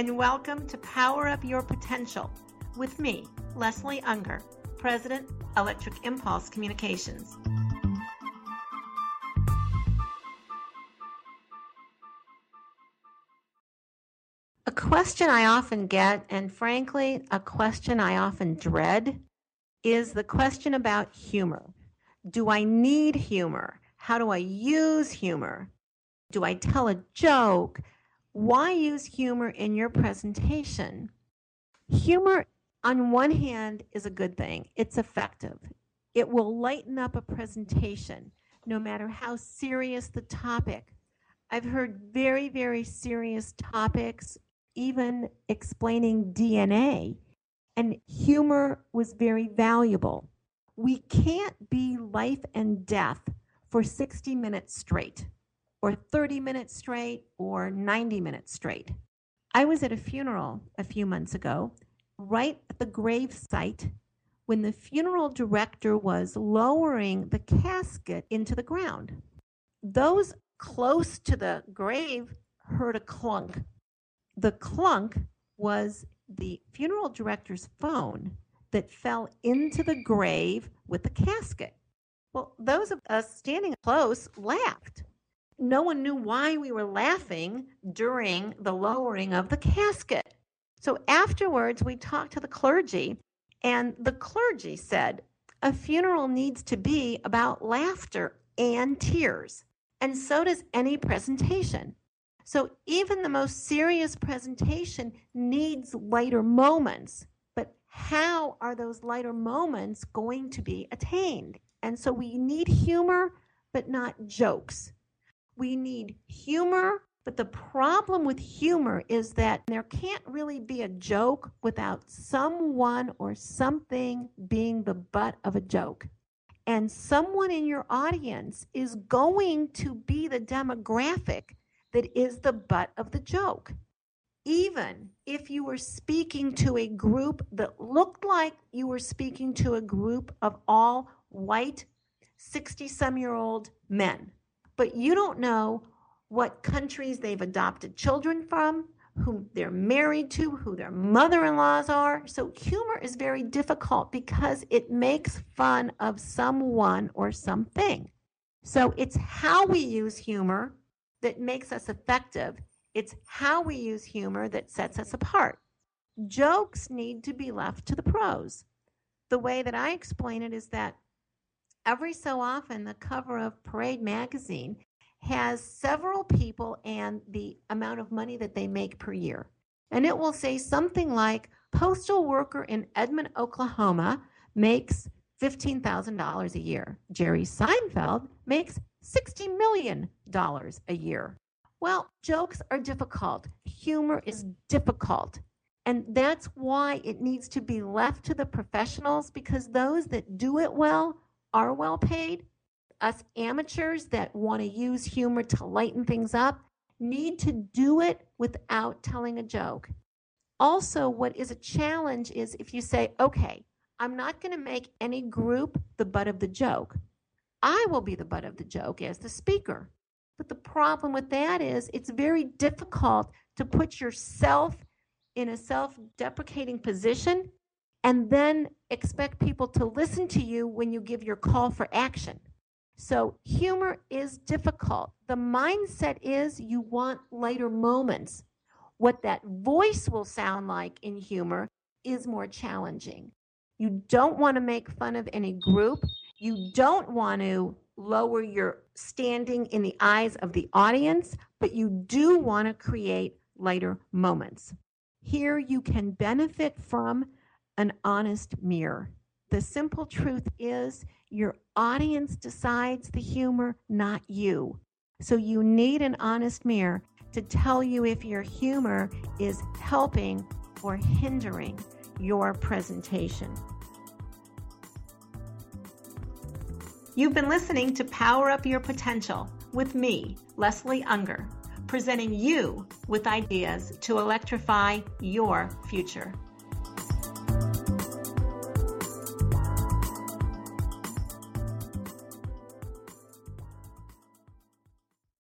and welcome to Power Up Your Potential with me, Leslie Unger, President, Electric Impulse Communications. A question I often get, and frankly, a question I often dread, is the question about humor. Do I need humor? How do I use humor? Do I tell a joke? Why use humor in your presentation? Humor, on one hand, is a good thing, it's effective. It will lighten up a presentation, no matter how serious the topic. I've heard very, very serious topics, even explaining DNA, and humor was very valuable. We can't be life and death for 60 minutes straight or 30 minutes straight or 90 minutes straight. I was at a funeral a few months ago, right at the grave site, when the funeral director was lowering the casket into the ground. Those close to the grave heard a clunk. The clunk was the funeral director's phone that fell into the grave with the casket. Well, those of us standing close laughed no one knew why we were laughing during the lowering of the casket. So afterwards, we talked to the clergy, and the clergy said a funeral needs to be about laughter and tears, and so does any presentation. So even the most serious presentation needs lighter moments. But how are those lighter moments going to be attained? And so we need humor, but not jokes. We need humor, but the problem with humor is that there can't really be a joke without someone or something being the butt of a joke. And someone in your audience is going to be the demographic that is the butt of the joke. Even if you were speaking to a group that looked like you were speaking to a group of all white 60 some year old men but you don't know what countries they've adopted children from, who they're married to, who their mother in laws are. So humor is very difficult because it makes fun of someone or something. So it's how we use humor that makes us effective. It's how we use humor that sets us apart. Jokes need to be left to the pros. The way that I explain it is that every so often the cover of Parade magazine has several people and the amount of money that they make per year. And it will say something like postal worker in Edmond, Oklahoma makes $15,000 a year. Jerry Seinfeld makes $60 million a year. Well, jokes are difficult. Humor is difficult. And that's why it needs to be left to the professionals because those that do it well are well paid, us amateurs that want to use humor to lighten things up need to do it without telling a joke. Also, what is a challenge is if you say, okay, I'm not going to make any group the butt of the joke. I will be the butt of the joke as the speaker. But the problem with that is it's very difficult to put yourself in a self deprecating position and then expect people to listen to you when you give your call for action. So, humor is difficult. The mindset is you want lighter moments. What that voice will sound like in humor is more challenging. You don't want to make fun of any group. You don't want to lower your standing in the eyes of the audience, but you do want to create lighter moments. Here you can benefit from an honest mirror. The simple truth is your audience decides the humor, not you. So you need an honest mirror to tell you if your humor is helping or hindering your presentation. You've been listening to Power Up Your Potential with me, Leslie Unger, presenting you with ideas to electrify your future.